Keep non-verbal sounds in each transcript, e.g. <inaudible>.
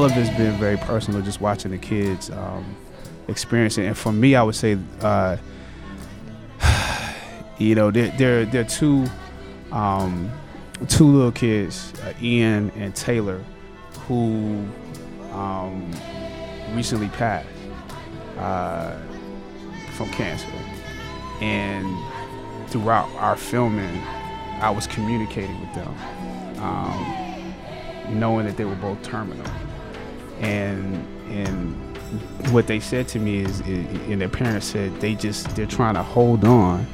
all of it's been very personal, just watching the kids um, experience it. And for me, I would say, uh, <sighs> you know, there there are two um, two little kids, uh, Ian and Taylor, who um, recently passed uh, from cancer, and throughout our filming, I was communicating with them, um, knowing that they were both terminal, and and what they said to me is, and their parents said they just they're trying to hold on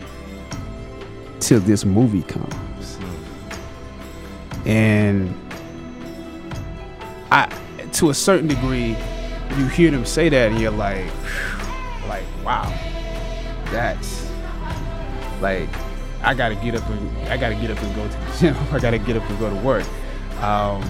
till this movie comes, and I to a certain degree, you hear them say that and you're like, like wow, that's like I gotta get up and I gotta get up and go to the gym. <laughs> I gotta get up and go to work. Um,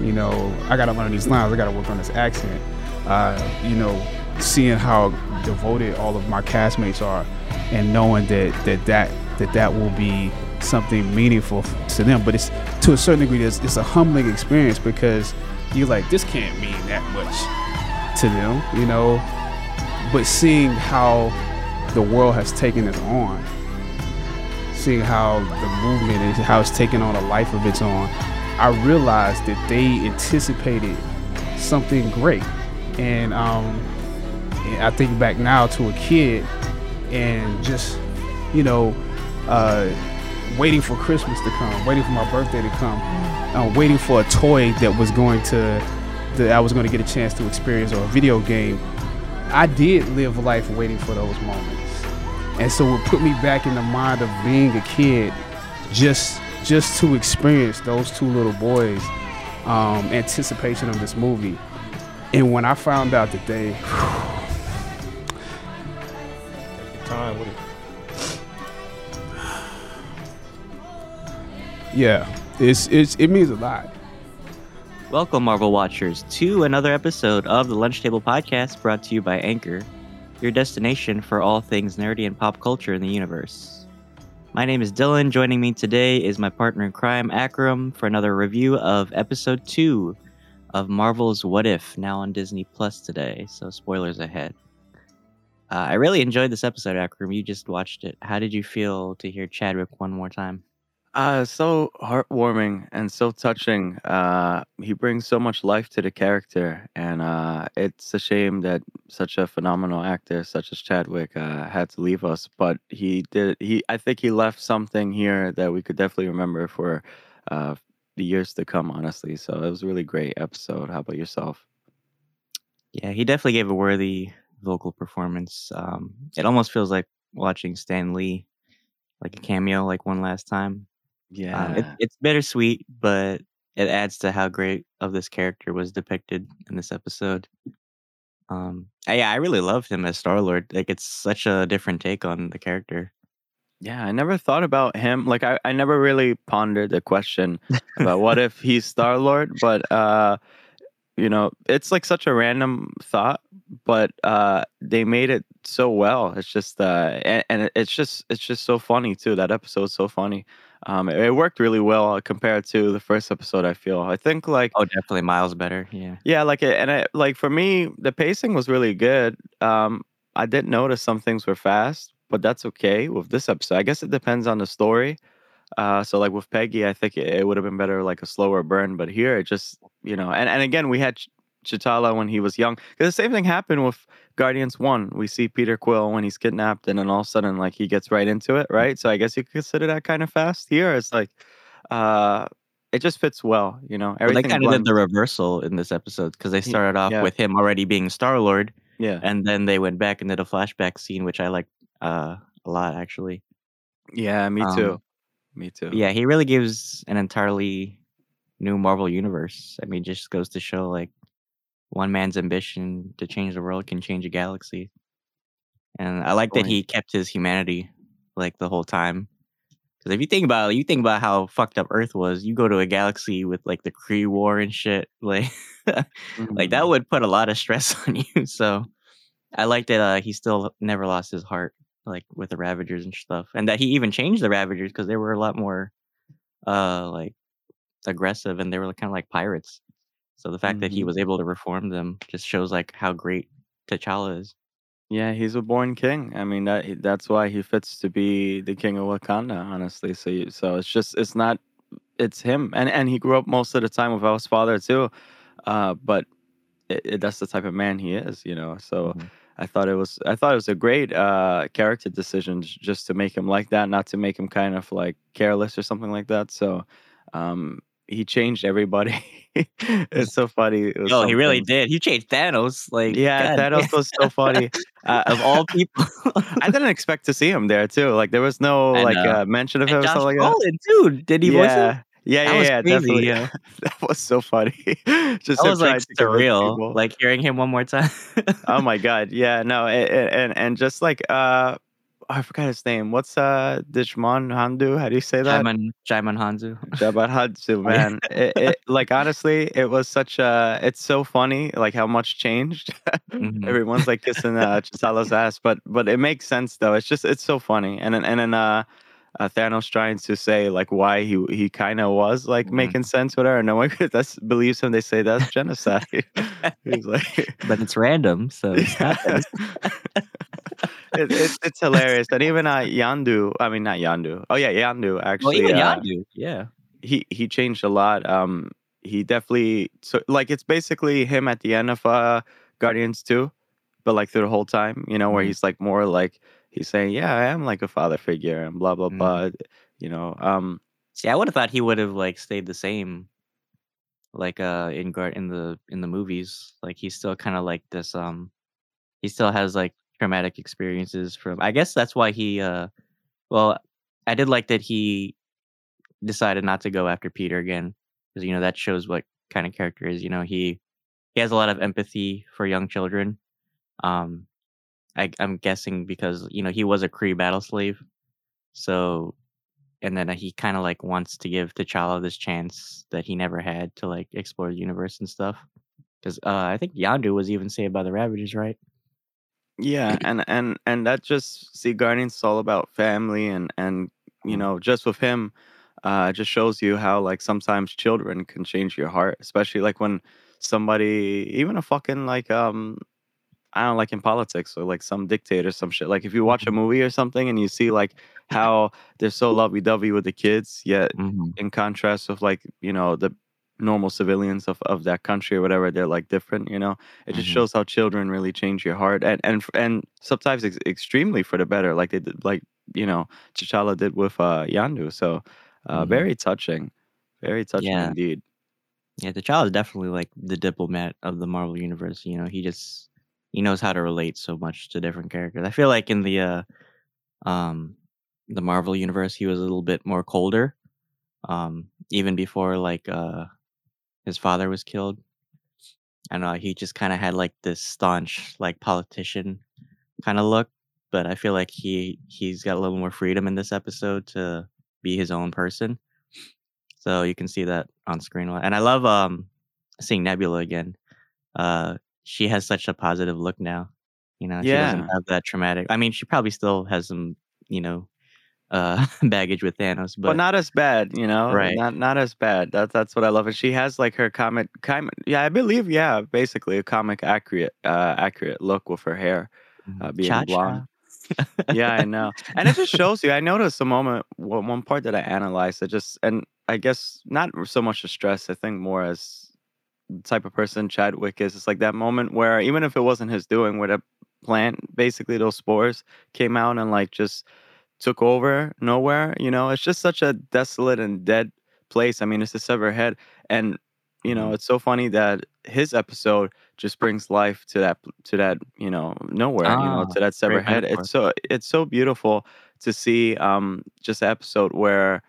you know, I gotta learn these lines. I gotta work on this accent. Uh, you know, seeing how devoted all of my castmates are, and knowing that that that that that will be something meaningful to them. But it's to a certain degree, it's, it's a humbling experience because you're like, this can't mean that much to them, you know. But seeing how the world has taken us on, seeing how the movement and how it's taken on a life of its own, I realized that they anticipated something great. And um, I think back now to a kid and just, you know, uh, waiting for Christmas to come, waiting for my birthday to come, uh, waiting for a toy that was going to, that I was going to get a chance to experience or a video game. I did live life waiting for those moments, and so it put me back in the mind of being a kid, just just to experience those two little boys' um, anticipation of this movie. And when I found out that they time with it. Yeah, it's it's it means a lot. Welcome, Marvel Watchers, to another episode of the Lunch Table Podcast brought to you by Anchor, your destination for all things nerdy and pop culture in the universe. My name is Dylan. Joining me today is my partner in crime, Akram, for another review of episode two of Marvel's What If, now on Disney Plus today. So, spoilers ahead. Uh, I really enjoyed this episode, Akram. You just watched it. How did you feel to hear Chadwick one more time? Uh, so heartwarming and so touching. Uh, he brings so much life to the character, and uh, it's a shame that such a phenomenal actor such as Chadwick uh, had to leave us. But he did. He, I think, he left something here that we could definitely remember for uh, the years to come. Honestly, so it was a really great episode. How about yourself? Yeah, he definitely gave a worthy vocal performance. Um, it almost feels like watching Stan Lee, like a cameo, like one last time. Yeah, Um, it, it's bittersweet, but it adds to how great of this character was depicted in this episode. Um, I- yeah, I really loved him as Star Lord. Like, it's such a different take on the character. Yeah, I never thought about him. Like I, I never really pondered the question about what if <laughs> he's Star Lord, but uh you know, it's like such a random thought, but uh they made it so well. It's just uh and, and it's just it's just so funny too. That episode's so funny. Um it, it worked really well compared to the first episode, I feel. I think like Oh, definitely miles better. Yeah. yeah, like it, and it, like for me, the pacing was really good. Um, I did notice some things were fast, but that's okay with this episode. I guess it depends on the story. Uh, so like with Peggy, I think it, it would have been better like a slower burn, but here it just you know, and and again we had T'Challa when he was young. Because the same thing happened with Guardians One. We see Peter Quill when he's kidnapped, and then all of a sudden like he gets right into it, right? So I guess you could consider that kind of fast. Here it's like, uh, it just fits well, you know. Well, they kind of did the reversal in this episode because they started off yeah. with him already being Star Lord, yeah. and then they went back into the flashback scene, which I liked uh, a lot, actually. Yeah, me Um, too. Me too. Yeah, he really gives an entirely new Marvel universe. I mean, just goes to show like one man's ambition to change the world can change a galaxy. And I like that he kept his humanity like the whole time. Because if you think about it, you think about how fucked up Earth was. You go to a galaxy with like the Kree War and shit, <laughs> like like Mhm. that would put a lot of stress <laughs> on you. So I like that uh, he still never lost his heart, like with the Ravagers and stuff, and that he even changed the Ravagers because they were a lot more, uh, like aggressive and they were kind of like pirates. So the fact that he Mhm. was able to reform them just shows like how great T'Challa is. Yeah, he's a born king. I mean, that that's why he fits to be the king of Wakanda. Honestly, so you, so it's just it's not it's him, and and he grew up most of the time without his father too. Uh, but it, it, that's the type of man he is, you know. So Mhm. I thought it was I thought it was a great uh, character decision just to make him like that, not to make him kind of like careless or something like that. So um, he changed everybody. <laughs> it's so funny. It Oh, he really something. did. He changed Thanos. Like Yeah, God Thanos was so funny. Uh, of all people. <laughs> I didn't expect to see him there too. Like there was no like uh, mention of him and or Josh something like that. Brolin too. Did he voice him? yeah. Yeah, That yeah, yeah, crazy, definitely. yeah. <laughs> that was so funny. Just That was like surreal. Like hearing him one more time. oh my god, yeah, no, a- a- and and just like uh, I forgot his name. What's uh, Digimon Handu? How do you say that? Jaiman Jaiman Hanzu. Jabbar Handu, man. it, it, like honestly, it was such a. It's so funny, like how much changed. <laughs> Mhm. Everyone's like kissing uh, T'Challa's ass, but but it makes sense though. It's just it's so funny, and then and then uh, uh Thanos trying to say like why he he kind of was like Mhm. making sense with her, and no one <laughs> that's believes him. They say that's <laughs> genocide. He's like, But it's random, so it's Yeah. It, it's it's hilarious, and even uh Yandu, I mean not Yandu. Oh yeah, Yandu Well, actually. even uh, Yondu, yeah. he he changed a lot. Um, he definitely so like it's basically him at the end of uh Guardians two, but like through the whole time, you know, where Mhm. he's like more like he's saying, yeah, I am like a father figure and blah blah Mhm. blah. You know, um, See, I would have thought he would have like stayed the same, like uh in guard in the in the movies. Like he's still kind of like this. Um, he still has like traumatic experiences from. I guess that's why he. Uh, well, I did like that he decided not to go after Peter again because you know that shows what kind of character is. You know he he has a lot of empathy for young children. Um, I, I'm guessing because you know he was a Kree battle slave, so and then he kind of like wants to give T'Challa this chance that he never had to like explore the universe and stuff. Because uh, I think Yandu was even saved by the Ravagers, right? Yeah, and and and that just see Guardians is all about family and and you Mhm. know just with him, uh, just shows you how like sometimes children can change your heart, especially like when somebody even a fucking like um I don't know, like in politics or like some dictator, some shit. Like if you watch a Mhm. movie or something and you see like <laughs> how they're so lovey dovey with the kids, yet Mm-hmm. in contrast with like, you know, the normal civilians of, of that country or whatever, they're like different, you know. It just Mhm. shows how children really change your heart and and and sometimes ex- extremely for the better, like they did like, you know, T'Challa did with uh Yandu. So uh Mhm. very touching. Very touching Yeah. indeed. Yeah, T'Challa is definitely like the diplomat of the Marvel universe. You know, he just he knows how to relate so much to different characters. I feel like in the uh, um, the Marvel universe, he was a little bit more colder. Um, even before like uh, his father was killed, I know he just kind of had like this staunch like politician kind of look. But I feel like he he's got a little more freedom in this episode to be his own person. So you can see that on screen. And I love um seeing Nebula again. Uh she has such a positive look now. You know, she doesn't Yeah. have that traumatic. I mean, she probably still has some, you know, uh <laughs> baggage with Thanos, but but not as bad, you know. Right. Not not as bad. That's that's what I love. And she has like her comic, comic yeah, I believe, yeah, basically a comic accurate, uh, accurate look with her hair uh, being Cha-cha. blonde. <laughs> Yeah, I know. And it just shows you. I noticed a moment, one one part that I analyzed. It just, and I guess not so much the stress. I think more as the type of person Chadwick is. It's like that moment where even if it wasn't his doing, where the plant, basically those spores came out and like just took over nowhere. You know, it's just such a desolate and dead place. I mean, it's a severed head, and you know, Mhm. it's so funny that his episode just brings life to that to that you know nowhere. you know, Ah, to that severed head. metaphor. It's so it's so beautiful to see um just an episode where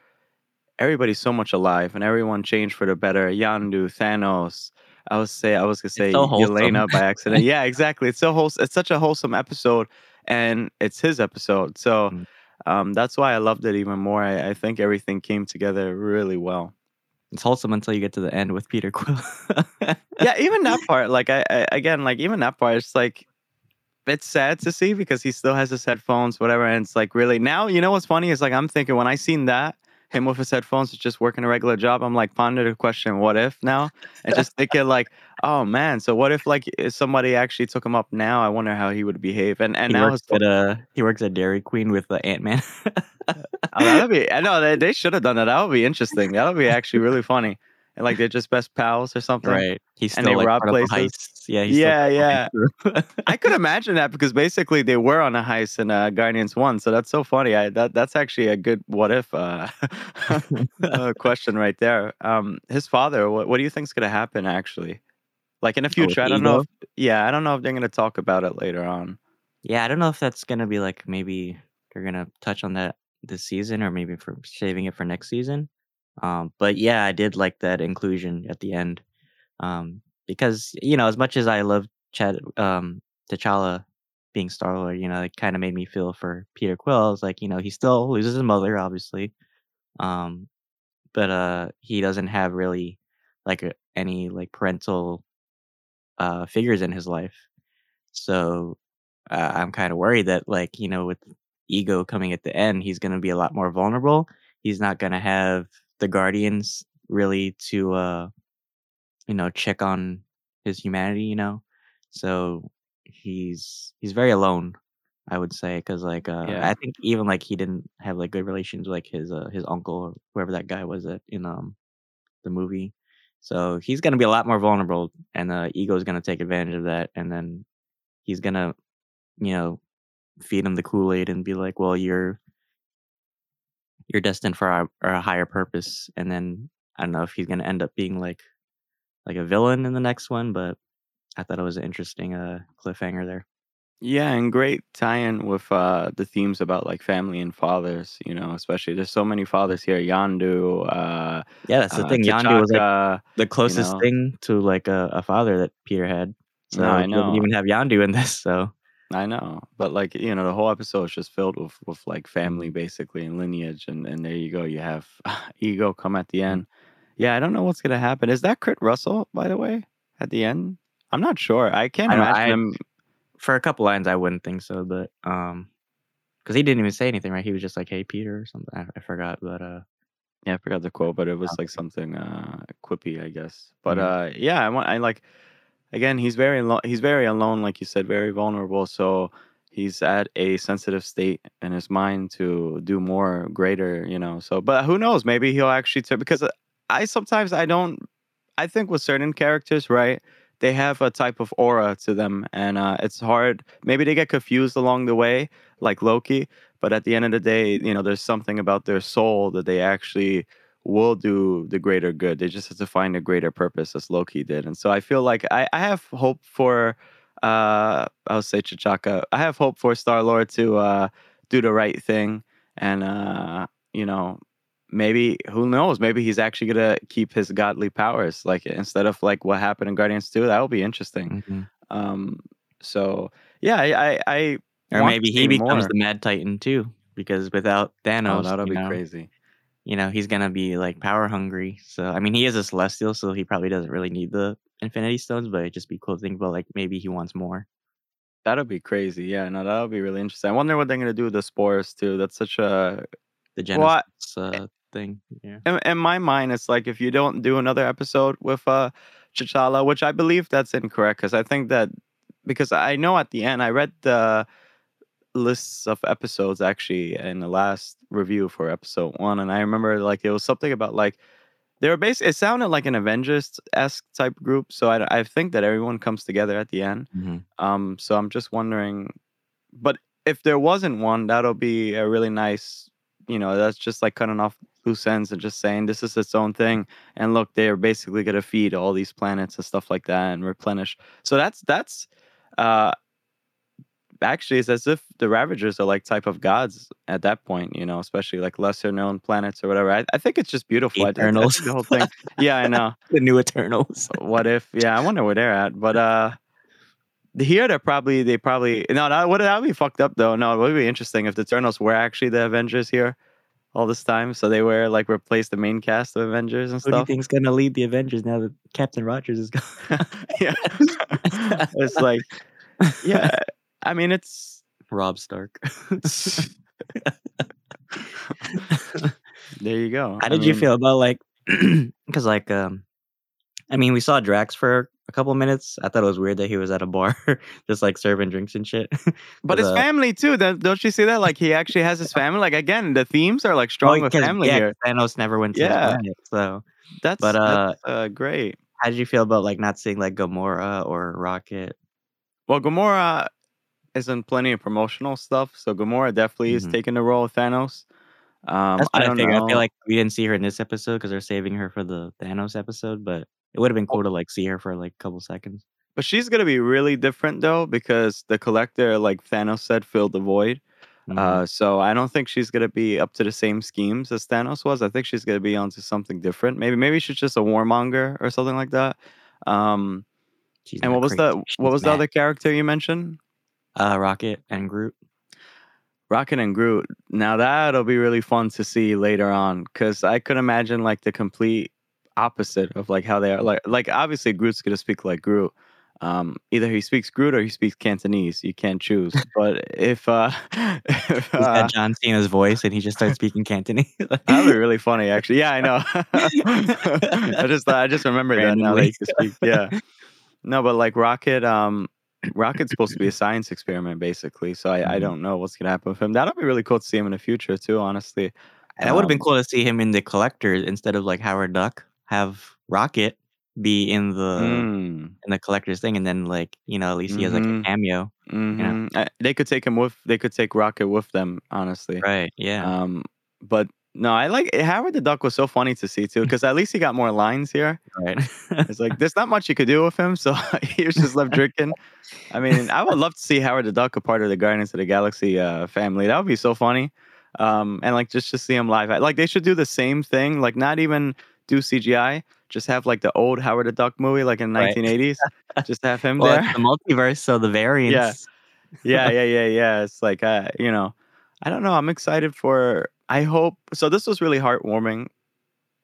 everybody's so much alive and everyone changed for the better. Yandu, Thanos. I was say I was gonna say so. Yelena by accident. yeah, exactly. It's so wholesome. It's such a wholesome episode, and it's his episode. So Mm. Um, that's why I loved it even more. I, I think everything came together really well. It's wholesome until you get to the end with Peter Quill. yeah, even that <laughs> part, like I, I again, like even that part, it's like it's sad to see because he still has his headphones, whatever, and it's like really now. You know what's funny is like I'm thinking when I seen that him with his headphones, just working a regular job. I'm like pondering the question, what if now? And just thinking like, oh man, so what if like if somebody actually took him up now? I wonder how he would behave. And and he now works at uh he works at Dairy Queen with the Ant Man. Oh, that'd be. I know they, they should have done that. That would be interesting. That would be actually really funny. And like they're just best pals or something. right. He's And still they like rob part of the places. Yeah. Yeah, yeah. I could imagine that because basically they were on a heist in uh, Guardians One, so that's so funny. I that that's actually a good what if uh, <laughs> <laughs> uh, question right there. Um, his father, what what do you think's gonna happen actually? Like in the with future, I don't know. If, yeah, I don't know if they're gonna talk about it later on. Yeah, I don't know if that's gonna be like maybe they're gonna touch on that this season or maybe for saving it for next season. Um, but yeah, I did like that inclusion at the end. Um, because you know, as much as I love Chad um T'Challa being Star Lord, you know, it kind of made me feel for Peter Quill. It's like, you know, he still loses his mother, obviously. Um, but uh he doesn't have really like any like parental uh figures in his life. So uh, I'm kind of worried that like you know with ego coming at the end, he's going to be a lot more vulnerable. He's not going to have the guardians really to uh you know check on his humanity, you know. So he's he's very alone, I would say, because like uh, Yeah. I think even like he didn't have like good relations with like his uh, his uncle or whoever that guy was that in um the movie. So he's gonna be a lot more vulnerable, and the uh, ego's gonna take advantage of that, and then he's gonna, you know, feed him the Kool Aid and be like, "Well, you're you're destined for a, a higher purpose." And then I don't know if he's gonna end up being like like a villain in the next one, but I thought it was an interesting uh cliffhanger there. Yeah, and great tie-in with uh, the themes about like family and fathers. You know, especially there's so many fathers here. Yandu, uh, Yeah, that's the uh, thing. Yandu was like the closest know. thing to like a, a father that Peter had. So No, I know. didn't even have Yandu in this. So I know, but like you know, the whole episode is just filled with with like family Mm-hmm. basically and lineage, and and there you go. You have <laughs> ego come at the Mm-hmm. end. Yeah, I don't know what's gonna happen. Is that Kurt Russell, by the way, at the end? I'm not sure. I can't I imagine I- him. for a couple lines, I wouldn't think so, but um, because he didn't even say anything, right? He was just like, "Hey, Peter" or something. I, I forgot, but uh, Yeah, I forgot the quote, but it was like something uh quippy, I guess. But Mhm. uh yeah, I want I like again, he's very he's very alone, like you said, very vulnerable. So he's at a sensitive state in his mind to do more greater, you know. So but who knows? Maybe he'll actually turn because uh, I sometimes I don't I think with certain characters, right? They have a type of aura to them, and uh, it's hard. Maybe they get confused along the way, like Loki. But at the end of the day, you know, there's something about their soul that they actually will do the greater good. They just have to find a greater purpose, as Loki did. And so I feel like I, I have hope for, uh, I'll say Chachaka. I have hope for Star Lord to uh, do the right thing, and uh, you know, maybe who knows? Maybe he's actually gonna keep his godly powers, like instead of like what happened in Guardians Two. That would be interesting. mhm. Um, so yeah, I, I, I or maybe he becomes more. the Mad Titan too, because without Thanos, Oh, that'll be know, crazy. You know, he's gonna be like power hungry. So I mean, he is a Celestial, so he probably doesn't really need the Infinity Stones, but it'd just be cool to think about. Like maybe he wants more. That'll be crazy. Yeah, no, that'll be really interesting. I wonder what they're gonna do with the spores too. That's such a The Genesis Well, I- uh, thing. Yeah. in, in my mind, it's like if you don't do another episode with uh T'Challa, which I believe that's incorrect because I think that because I know at the end I read the lists of episodes actually in the last review for episode one, and I remember like it was something about like they were basically it sounded like an Avengers esque type group. So I I think that everyone comes together at the end. Mhm. Um, so I'm just wondering, but if there wasn't one, that'll be a really nice, you know, that's just like cutting off loose ends and just saying this is its own thing. And look, they're basically gonna feed all these planets and stuff like that and replenish. So that's that's uh actually it's as if the Ravagers are like type of gods at that point, you know, especially like lesser known planets or whatever. I, I think it's just beautiful. I, I- I Eternals. the whole thing. <laughs> Yeah, I know The new Eternals. what if yeah i wonder where they're at but uh here they're probably they probably no that would that would be fucked up though no it would be interesting if the Eternals were actually the avengers here all this time so they were like replaced the main cast of avengers and Who do you stuff think's gonna lead the Avengers now that Captain Rogers is gone? <laughs> yeah <laughs> it's like yeah i mean it's Rob Stark. <laughs> there you go. How I did you feel about like <clears throat> because like um I mean we saw Drax for a couple minutes. I thought it was weird that he was at a bar <laughs> just like serving drinks and shit. <laughs> but his uh, family too. Don't don't you see that? Like he actually has his family. Like again, the themes are like strong with family yeah, here. Thanos never went to his Yeah. planet. So That's But, that's, uh, great. how did you feel about like not seeing like Gamora or Rocket? Well, Gamora is in plenty of promotional stuff, so Gamora definitely is Mhm. taking the role of Thanos. Um, That's what I I, know. I feel like we didn't see her in this episode because they're saving her for the Thanos episode, but it would have been cool to like see her for like a couple seconds. But she's gonna be really different though, because the collector, like Thanos said, filled the void. Mhm. Uh, so I don't think she's gonna be up to the same schemes as Thanos was. I think she's gonna be onto something different. Maybe maybe she's just a warmonger or something like that. Um, She's and what was crazy, the she's what was the other character you mentioned? Uh, Rocket and Groot. Rocket and Groot. Now that'll be really fun to see later on, because I could imagine like the complete opposite of like how they are. Like like obviously Groot's gonna speak like Groot. Um, either he speaks Groot or he speaks Cantonese. You can't choose. <laughs> But if uh, <laughs> if, He's uh got John Cena's voice, and he just starts speaking Cantonese. <laughs> That'd be really funny, actually. Yeah, I know. I just I just remembered that now that speak. Yeah. No, but like Rocket, um, Rocket's supposed to be a <laughs> science experiment, basically. So I, I Mhm. don't know what's gonna happen with him. That'll be really cool to see him in the future too. Honestly, And it would have been Um, cool to see him in the collectors instead of like Howard Duck. Have Rocket be in the Mm, in the collectors thing, and then like you know at least he has like a Mhm. cameo. mhm. Uh, They could take him with. They could take Rocket with them. Honestly. Right? Yeah. Um, but no, I like Howard the Duck was so funny to see too, because at least he got more lines here. right. It's like there's not much you could do with him, so <laughs> he was just left drinking. I mean, I would love to see Howard the Duck a part of the Guardians of the Galaxy uh, family. That would be so funny. Um, and like just to see him live, like they should do the same thing. Like not even do CGI, just have like the old Howard the Duck movie, like in the Right. 1980s. just have him well, there. the multiverse, so the variants. yeah, yeah, yeah, yeah. It's like uh, you know, I don't know. I'm excited for. I hope so. This was really heartwarming.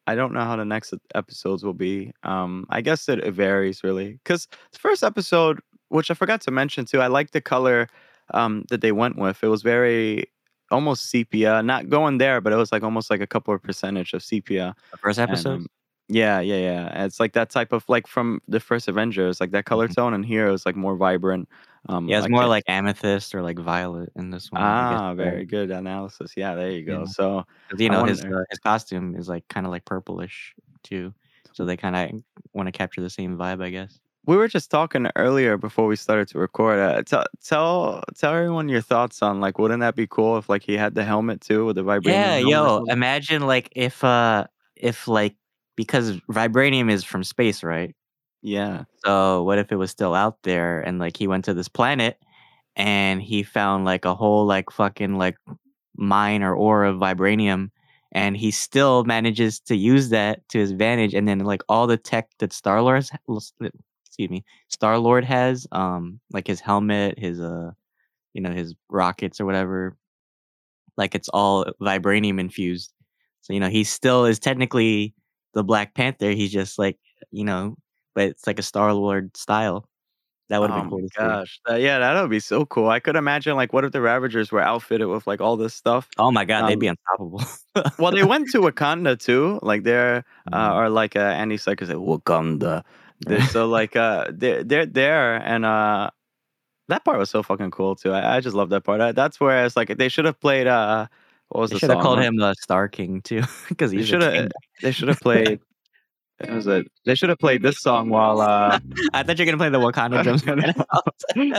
I don't know how the next episodes will be. Um, I guess it, it varies really because the first episode, which I forgot to mention too, I like the color um that they went with. It was very almost sepia, not going there, but it was like almost like a couple of percentage of sepia. The first And, episode. um, yeah, yeah, yeah. It's like that type of like from the first Avengers, like that color Mhm. tone, and here it was like more vibrant. Um, yeah, it's I more can't- like amethyst or like violet in this one. Ah, very good analysis. Yeah, there you go. Yeah. So you know his uh, his costume is like kind of like purplish too, so they kind of want to capture the same vibe, I guess. we were just talking earlier before we started to record. Uh, tell tell tell everyone your thoughts on like, wouldn't that be cool if like he had the helmet too with the vibranium? Yeah, yo, imagine like if uh if like because vibranium is from space, right? Yeah, So what if it was still out there and like he went to this planet and he found like a whole like fucking like mine or ore of vibranium and he still manages to use that to his advantage and then like all the tech that Star Lord excuse me Star Lord has um like his helmet his uh you know his rockets or whatever like it's all vibranium infused. So you know he still is technically the Black Panther he's just like you know but it's like a Star Lord style that would have oh been cool my gosh, yeah, that would be so cool. I could imagine like, what if the Ravagers were outfitted with like all this stuff? Oh my god, they'd Um, be unstoppable. Well, they went to Wakanda too. Like they're <laughs> uh, Mhm. or like uh, Andy like Wakanda. They're, <laughs> so like uh, they're they're there, and uh, that part was so fucking cool too. I, I just love that part. I, that's where it's like they should have played. Uh, what was they the should have called Uh, him the Star King too, <laughs> because he should have. They should have played. It was a, they should have played this song while uh, <laughs> I thought you were gonna play the Wakanda <laughs> drums.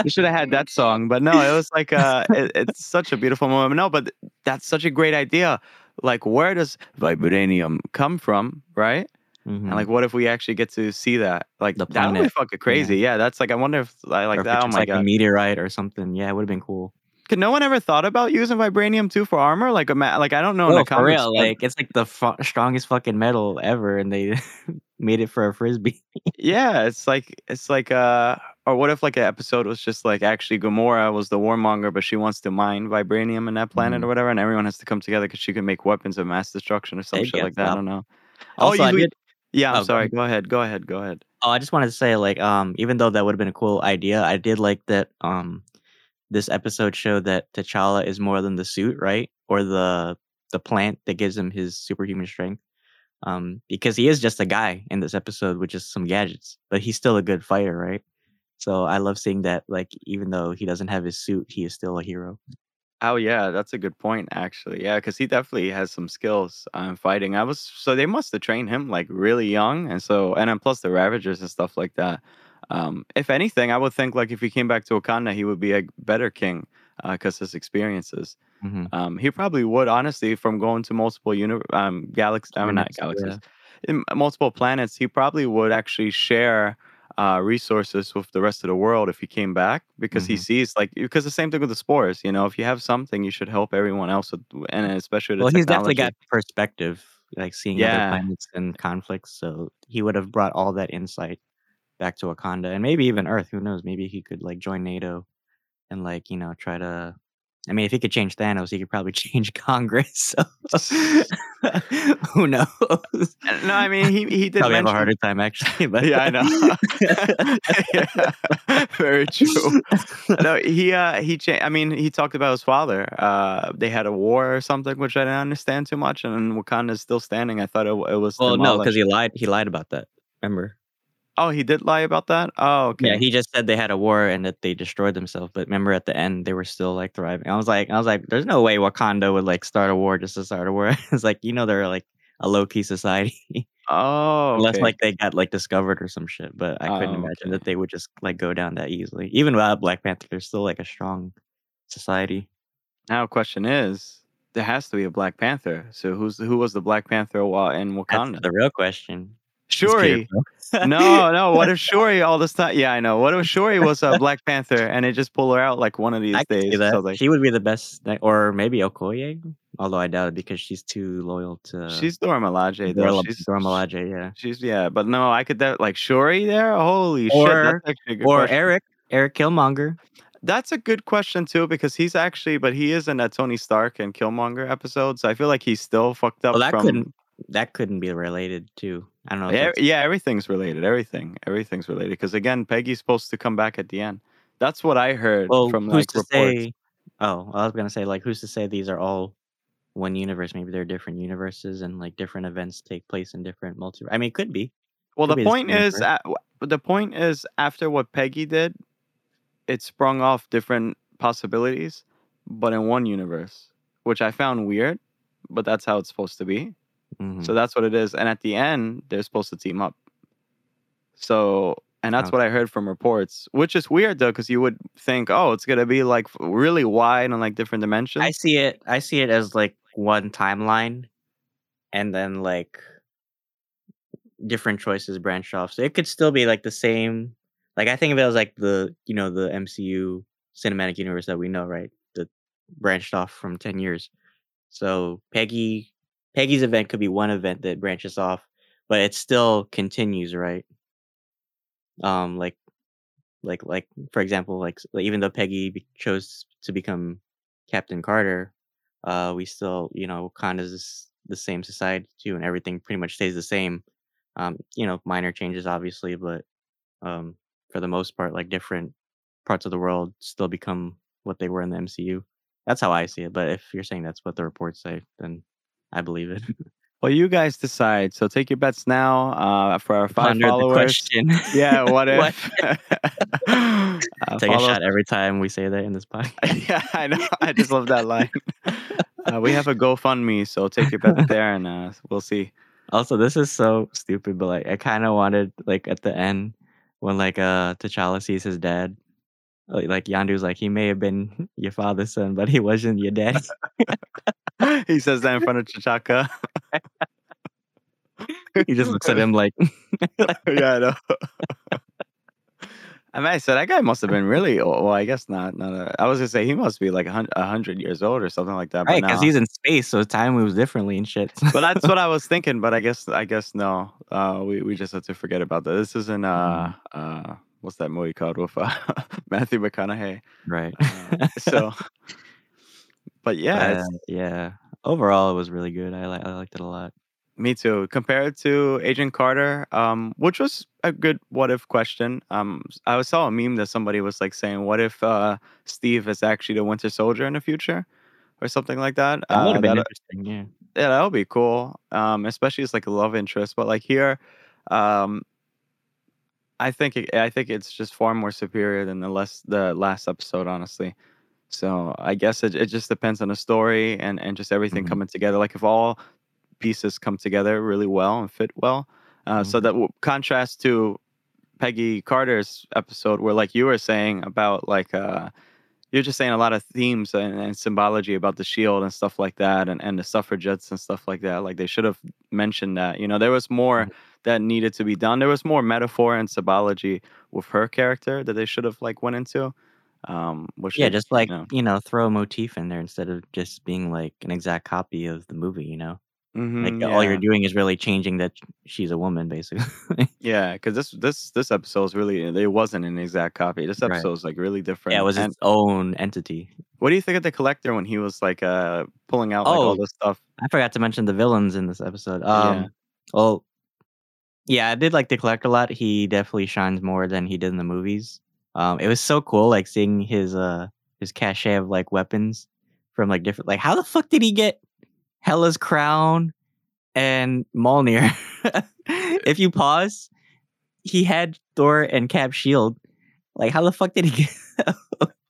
you should have had that song, but no, it was like uh, <laughs> it, it's such a beautiful moment. No, but that's such a great idea. Like, where does vibranium come from, right? Mhm. And like, what if we actually get to see that? Like, The planet. that would be fucking crazy. Yeah. that's like, I wonder if I like that. Oh my like a meteorite or something. Yeah, it would have been cool. Could no one ever thought about using vibranium too for armor? Like, ima- like I don't know in No, the for real, like it's like the fu- strongest fucking metal ever, and they <laughs> made it for a frisbee. yeah, it's like it's like uh, or what if like an episode was just like actually Gamora was the warmonger, but she wants to mine vibranium in that planet Mhm. or whatever, and everyone has to come together because she can make weapons of mass destruction or some They'd shit like that. I don't know. Also, oh, you, did- yeah. Oh, I'm go sorry. Go ahead. Go ahead. Go ahead. Oh, I just wanted to say, like, um, even though that would have been a cool idea, I did like that. Um, this episode showed that T'Challa is more than the suit, right? Or the the plant that gives him his superhuman strength. Um, because he is just a guy in this episode with just some gadgets, but he's still a good fighter, right? So I love seeing that. Like even though he doesn't have his suit, he is still a hero. Oh yeah, that's a good point actually. Yeah, because he definitely has some skills on fighting. I was so they must have trained him like really young, and so and then plus the Ravagers and stuff like that. Um, if anything, I would think like if he came back to Wakanda, he would be a better king because his experiences. Mhm. Um, he probably would honestly from going to multiple uni- um galaxies. I mean, not Planets, yeah. multiple planets. He probably would actually share uh, resources with the rest of the world if he came back because he Mhm. sees like because the same thing with the spores. You know, if you have something, you should help everyone else, with, and especially the Well, he's definitely got perspective, like seeing Yeah. other planets and conflicts. So he would have brought all that insight back to Wakanda and maybe even Earth. Who knows? Maybe he could like join NATO and like you know try to. I mean, if he could change Thanos, he could probably <laughs> change Congress. So <laughs> <laughs> who knows? No, I mean he he did probably have a harder time actually. But Yeah, I know. yeah, very true. No, he uh he I mean he talked about his father. Uh, they had a war or something, which I didn't understand too much. And Wakanda is still standing. I thought it, it was Well, no, because he lied. He lied about that. Remember? Oh he did lie about that. Oh okay. Yeah, he just said they had a war and that they destroyed themselves. But remember, at the end, they were still like thriving. I was like, I was like, there's no way Wakanda would like start a war just to start a war. <laughs> it's like you know they're like a low key society, <laughs> oh unless okay. like they got like discovered or some shit. But I couldn't Oh, imagine okay. that they would just like go down that easily. Even without Black Panther, they're still like a strong society. now question is there has to be a Black Panther. So who's who was the Black Panther while in That's Wakanda? the real question. Shuri. <laughs> No, no. What if Shuri all this time? Yeah, I know. What if Shuri was a Black Panther and it just pull her out like one of these I days? So like, she would be the best, or maybe Okoye. Although I doubt it because she's too loyal to. she's Dora Milaje though. Dora, She's Dora Milaje, yeah. She's yeah, but no, I could that like Shuri there. Holy shit, Or- good Or question. Eric, Eric Killmonger. That's a good question too because he's actually, but he is in a Tony Stark and Killmonger episode, so I feel like he's still fucked up Well, that from. couldn't that couldn't be related to. I don't know. Yeah, yeah, everything's related. Everything, everything's related. Because again, Peggy's supposed to come back at the end. That's what I heard Well, from who's like to reports. say? Oh, I was gonna say like who's to say these are all one universe? Maybe they're different universes and like different events take place in different multi. I mean, it could be. Well, Could the be point is, uh, the point is, after what Peggy did, it sprung off different possibilities, but in one universe, which I found weird. But that's how it's supposed to be. Mhm. So that's what it is. And at the end, they're supposed to team up. So, and that's what I heard from reports, which is weird though, because you would think, oh, it's gonna be like really wide and like different dimensions. I see it. I see it as like one timeline, and then like different choices branch off. So it could still be like the same. Like I think of it as like the you know the MCU cinematic universe that we know, right? That branched off from ten years. So Peggy, Peggy's event could be one event that branches off, but it still continues, right? Um, like, like, like for example, like even though Peggy chose to become Captain Carter, uh, we still, you know, Wakanda's the same society too, and everything pretty much stays the same. Um, you know, minor changes obviously, but um, for the most part, like different parts of the world still become what they were in the MCU. That's how I see it. But if you're saying that's what the reports say, then I believe it. <laughs> well, you guys decide. So take your bets now uh, for our five Ponder the followers. question. Yeah, <laughs> what if? What? <laughs> Uh, Take a shot every time we say that in this podcast. yeah, I know. I just love that line. Uh, we have a GoFundMe, so take your bet there, and uh, we'll see. Also, this is so stupid, but like I kind of wanted like at the end when like uh T'Challa sees his dad, like, Yandu's like he may have been <laughs> your father's son, but he wasn't your dad. <laughs> he says that in front of T'Chaka. <laughs> he just looks at him like yeah, I know. I mean, I said that guy must have been really old. Well, I guess not. Not. A, I was gonna say he must be like a hundred years old or something like that. Right because no. he's in space, so time moves differently and shit. but that's what I was thinking. But I guess I guess no. Uh, we we just have to forget about that. This isn't uh uh what's that movie called with uh, <laughs> Matthew McConaughey. right. Uh, so, <laughs> but yeah, yeah, yeah. Overall, it was really good. I like I liked it a lot. Me too. Compared to Agent Carter, um, which was a good what if question. Um, I saw a meme that somebody was like saying, "What if uh, Steve is actually the Winter Soldier in the future?" or something like that. That would Uh, have been interesting. Yeah. yeah, that would be cool. Um, especially as like a love interest. But like here, um, I think it, I think it's just far more superior than the less the last episode, honestly. So I guess it, it just depends on the story and and just everything Mhm. coming together. Like if all pieces come together really well and fit well, uh, so Mhm. that w- contrast to Peggy Carter's episode, where like you were saying about like uh, you're just saying a lot of themes and, and symbology about the shield and stuff like that, and and the suffragettes and stuff like that. Like they should have mentioned that. You know, there was more Mhm. that needed to be done. There was more metaphor and symbology with her character that they should have like went into. Um, which Yeah, they- just like you know. you know, throw a motif in there instead of just being like an exact copy of the movie. You know, like Mhm, all you're doing is really changing that she's a woman, basically. <laughs> Yeah, because this this this episode is really it wasn't an exact copy. This Right. episode is like really different. yeah, it was and its own entity. what do you think of the collector when he was like uh pulling out like all Oh, this stuff? I forgot to mention the villains in this episode. Yeah. Um, well, yeah, I did like the collector a lot. He definitely shines more than he did in the movies. Um, it was so cool, like seeing his uh his cachet of like weapons from like different. Like, how the fuck did he get Hela's crown and Mjolnir? <laughs> if you pause, he had Thor and Cap shield. Like, how the fuck did he get?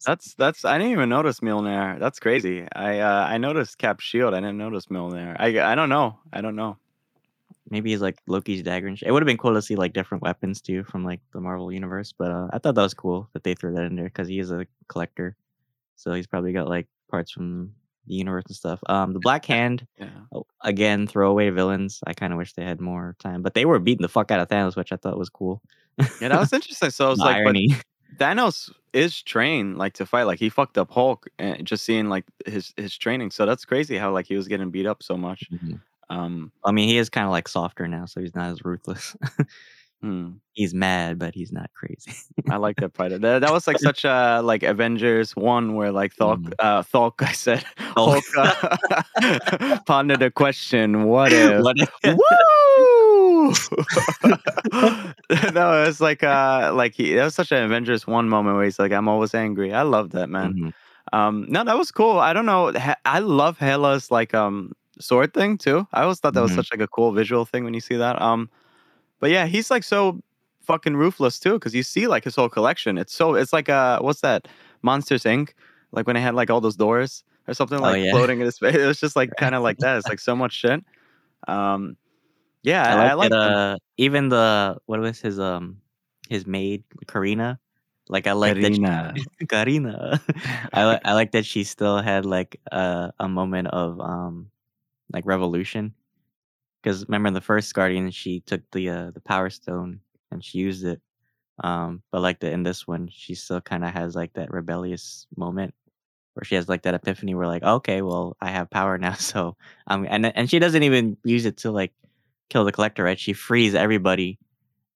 That's that's I didn't even notice Mjolnir. That's crazy. I uh I noticed Cap Shield. I didn't notice Mjolnir. I I don't know. I don't know. Maybe he's like Loki's dagger and shit. It would have been cool to see like different weapons too from like the Marvel universe, but uh, I thought that was cool that they threw that in there because he is a collector, so he's probably got like parts from the universe and stuff. Um, the Black Hand Yeah. oh, again, throwaway villains. I kind of wish they had more time, but they were beating the fuck out of Thanos, which I thought was cool. Yeah, that was <laughs> interesting. So it's was like, irony. <laughs> Thanos is trained like to fight. Like he fucked up Hulk, and just seeing like his his training. So that's crazy how like he was getting beat up so much. Mhm. Um, I mean, he is kind of like softer now, so he's not as ruthless. <laughs> hmm, he's mad, but he's not crazy. I like that part. <laughs> That, that was like such a like Avengers one where like Thulk, Mhm. uh, Thulk, <laughs> I said, Hulk. Uh, <laughs> pondered a question. What if? What if- Woo! no, it's like uh like he that was such an Avengers one moment where he's like, I'm always angry. I love that man. Mhm. Um no, that was cool. I don't know. I love Hela's like um sword thing too. I always thought that was Mhm. such like a cool visual thing when you see that. Um but yeah, he's like so fucking ruthless too, because you see like his whole collection. It's so it's like uh what's that? Monsters Inc. Like when they had like all those doors or something Oh, like yeah. floating in his face. It was just like kind of like that. It's <laughs> like so much shit. Um yeah, I I, like, I like that. Uh, even the what was his um his maid Carina. Like I like Carina. that. <laughs> Carina. <laughs> I like I like that she still had like a a moment of um like revolution. Because remember in the first Guardian, she took the uh, the Power Stone and she used it. Um, but like the in this one, she still kind of has like that rebellious moment where she has like that epiphany where like okay, well I have power now, <laughs> so um and and she doesn't even use it to like kill the collector, right? She frees everybody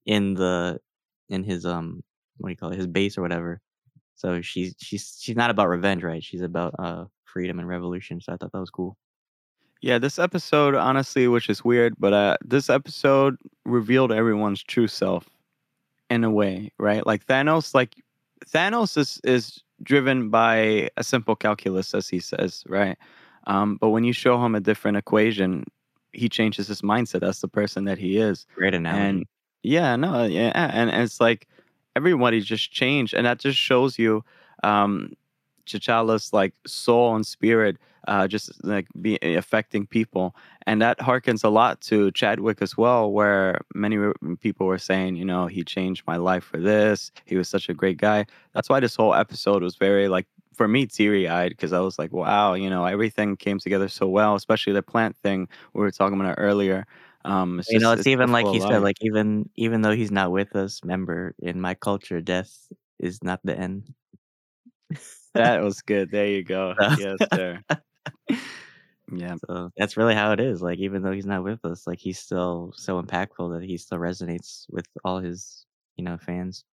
in the in his um what do you call it his base or whatever. So she's she's she's not about revenge, right? She's about uh freedom and revolution. So I thought that was cool. Yeah, this episode, honestly, which is weird, but uh, this episode revealed everyone's true self in a way, right? Like Thanos, like Thanos is is driven by a simple calculus, as he says, right? Um, but when you show him a different equation, he changes his mindset. That's the person that he is. Great analogy. And yeah, no, yeah, and, and it's like everybody just changed, and that just shows you um, T'Challa's like soul and spirit uh, just like be affecting people, and that harkens a lot to Chadwick as well, where many people were saying, you know, he changed my life for this. He was such a great guy. That's why this whole episode was very like for me teary eyed because I was like, wow, you know, everything came together so well, especially the plant thing we were talking about earlier. Um, it's you know, just- it's, even like he of said, like even even though he's not with us, member in my culture, death is not the end. that was good. There you go. <laughs> Yes, sir. <laughs> Yeah. So that's really how it is. Like even though he's not with us, like he's still so impactful that he still resonates with all his, you know, fans.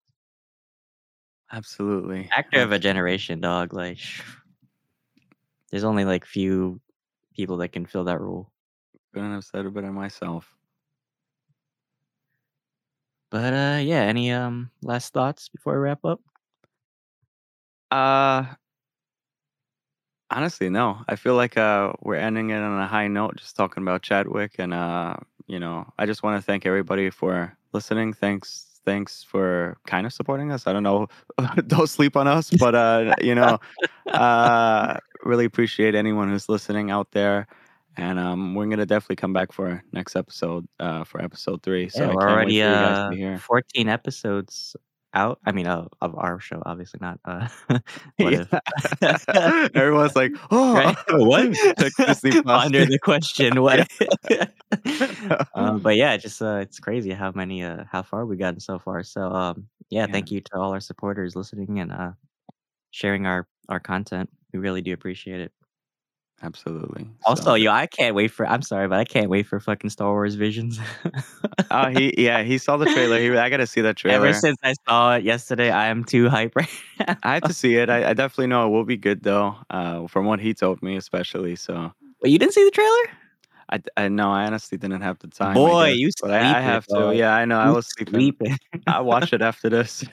Absolutely. Actor of a generation, dog. Like <sighs> there's only like few people that can fill that role. Couldn't have said it better myself. But uh yeah, any um last thoughts before we wrap up? Uh Honestly, no. I feel like uh, we're ending it on a high note, just talking about Chadwick, and uh, you know, I just want to thank everybody for listening. Thanks, thanks for kind of supporting us. I don't know, <laughs> don't sleep on us, but uh, <laughs> you know, uh, really appreciate anyone who's listening out there. And um, we're gonna definitely come back for next episode, uh, for episode three. So yeah, we're already for you guys uh, to hear. 14 episodes out. I mean, uh, of our show, obviously not. Uh, <laughs> what. <laughs> Everyone's like, <laughs> oh, Right? What? Under the question, what? um, but yeah, just uh, it's crazy how many, uh, how far we've gotten so far. So um, yeah, Yeah. thank you to all our supporters listening and uh, sharing our our content. We really do appreciate it. Absolutely. Also, So- yo, I can't wait for. I'm sorry, but I can't wait for fucking Star Wars Visions. Oh, he <laughs> yeah, he saw the trailer. He I gotta see that trailer. Ever since I saw it yesterday, I am too hype right now. I have to see it. I, I definitely know it will be good though. Uh, from what he told me, especially. So But you didn't see the trailer? I I know I honestly didn't have the time. Boy, guess, you but I, I have to. Yeah, I know. I was sleeping. sleeping. I watch it after this.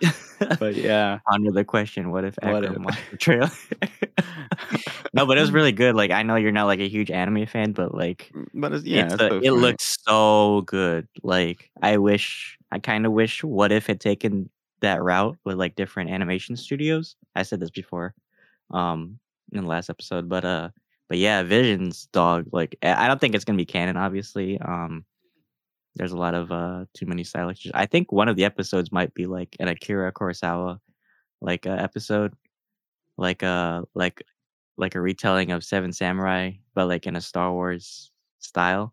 <laughs> but yeah, <laughs> Under the question, what if What Akram if? watched the trailer? <laughs> no, but it was really good. Like I know you're not like a huge anime fan, but like but it's, yeah, it's it's a- so it looks so good. Like I wish, I kind of wish, what if had taken that route with like different animation studios? I said this before, um, in the last episode, but uh, but yeah, Visions, dog. Like I don't think it's gonna be canon, obviously. Um, there's a lot of uh too many stylish. I think one of the episodes might be like an Akira Kurosawa, like uh, episode, like uh like like a retelling of Seven Samurai, but like in a Star Wars style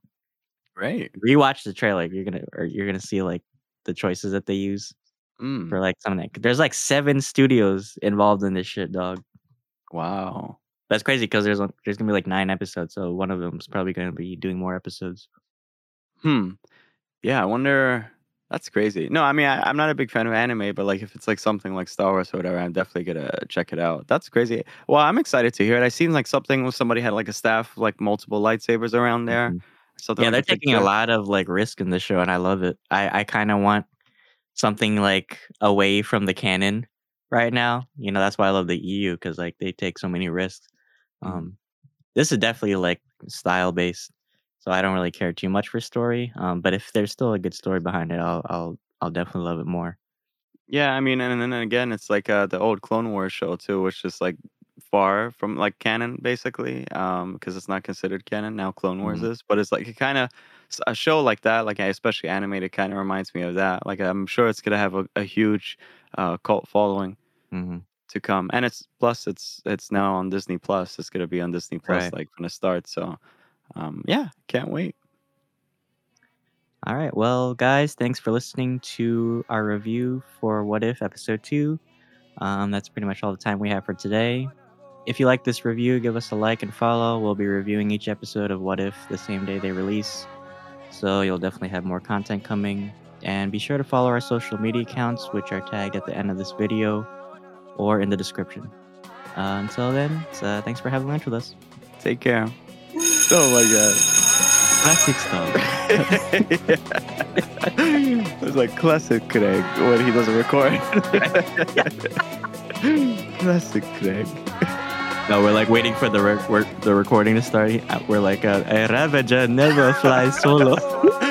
Right. rewatch the trailer you're gonna or you're gonna see like the choices that they use Mm, for like something. there's like seven studios involved in this shit dog wow. That's crazy because there's there's gonna be like nine episodes so one of them's probably gonna be doing more episodes Hmm. Yeah, I wonder. That's crazy. No, I mean, I, I'm not a big fan of anime, but like if it's like something like Star Wars or whatever, I'm definitely gonna check it out. That's crazy. Well, I'm excited to hear it. I seen like something where somebody had like a staff, like multiple lightsabers around there. Mhm. Something yeah like they're taking a lot of like risk in the show and i love it i i kind of want something like away from the canon right now you know that's why i love the eu because like they take so many risks. Um this is definitely like style based so i don't really care too much for story um but if there's still a good story behind it i'll i'll i'll definitely love it more Yeah, I mean, and then again, it's like uh, the old Clone Wars show too, which is like far from like canon basically, um, because it's not considered canon now. Clone Wars Mhm. is, but it's like it kind of a show like that, like especially animated, kind of reminds me of that. Like I'm sure it's gonna have a, a huge uh, cult following hmm to come, and it's plus it's it's now on Disney Plus. It's gonna be on Disney Plus Right. like from the start. So, um, yeah, can't wait. All right. Well, guys, thanks for listening to our review for What If Episode 2. Um, that's pretty much all the time we have for today. If you like this review, give us a like and follow. We'll be reviewing each episode of What If the same day they release. So you'll definitely have more content coming. And be sure to follow our social media accounts, which are tagged at the end of this video or in the description. Uh, until then, uh, thanks for having lunch with us. Take care. Oh my god. Classic stuff. <laughs> it's like classic Craig when he doesn't record. <laughs> classic Craig. No, we're like waiting for the work, the recording to start. We're like, uh, a Ravager never flies solo. <laughs>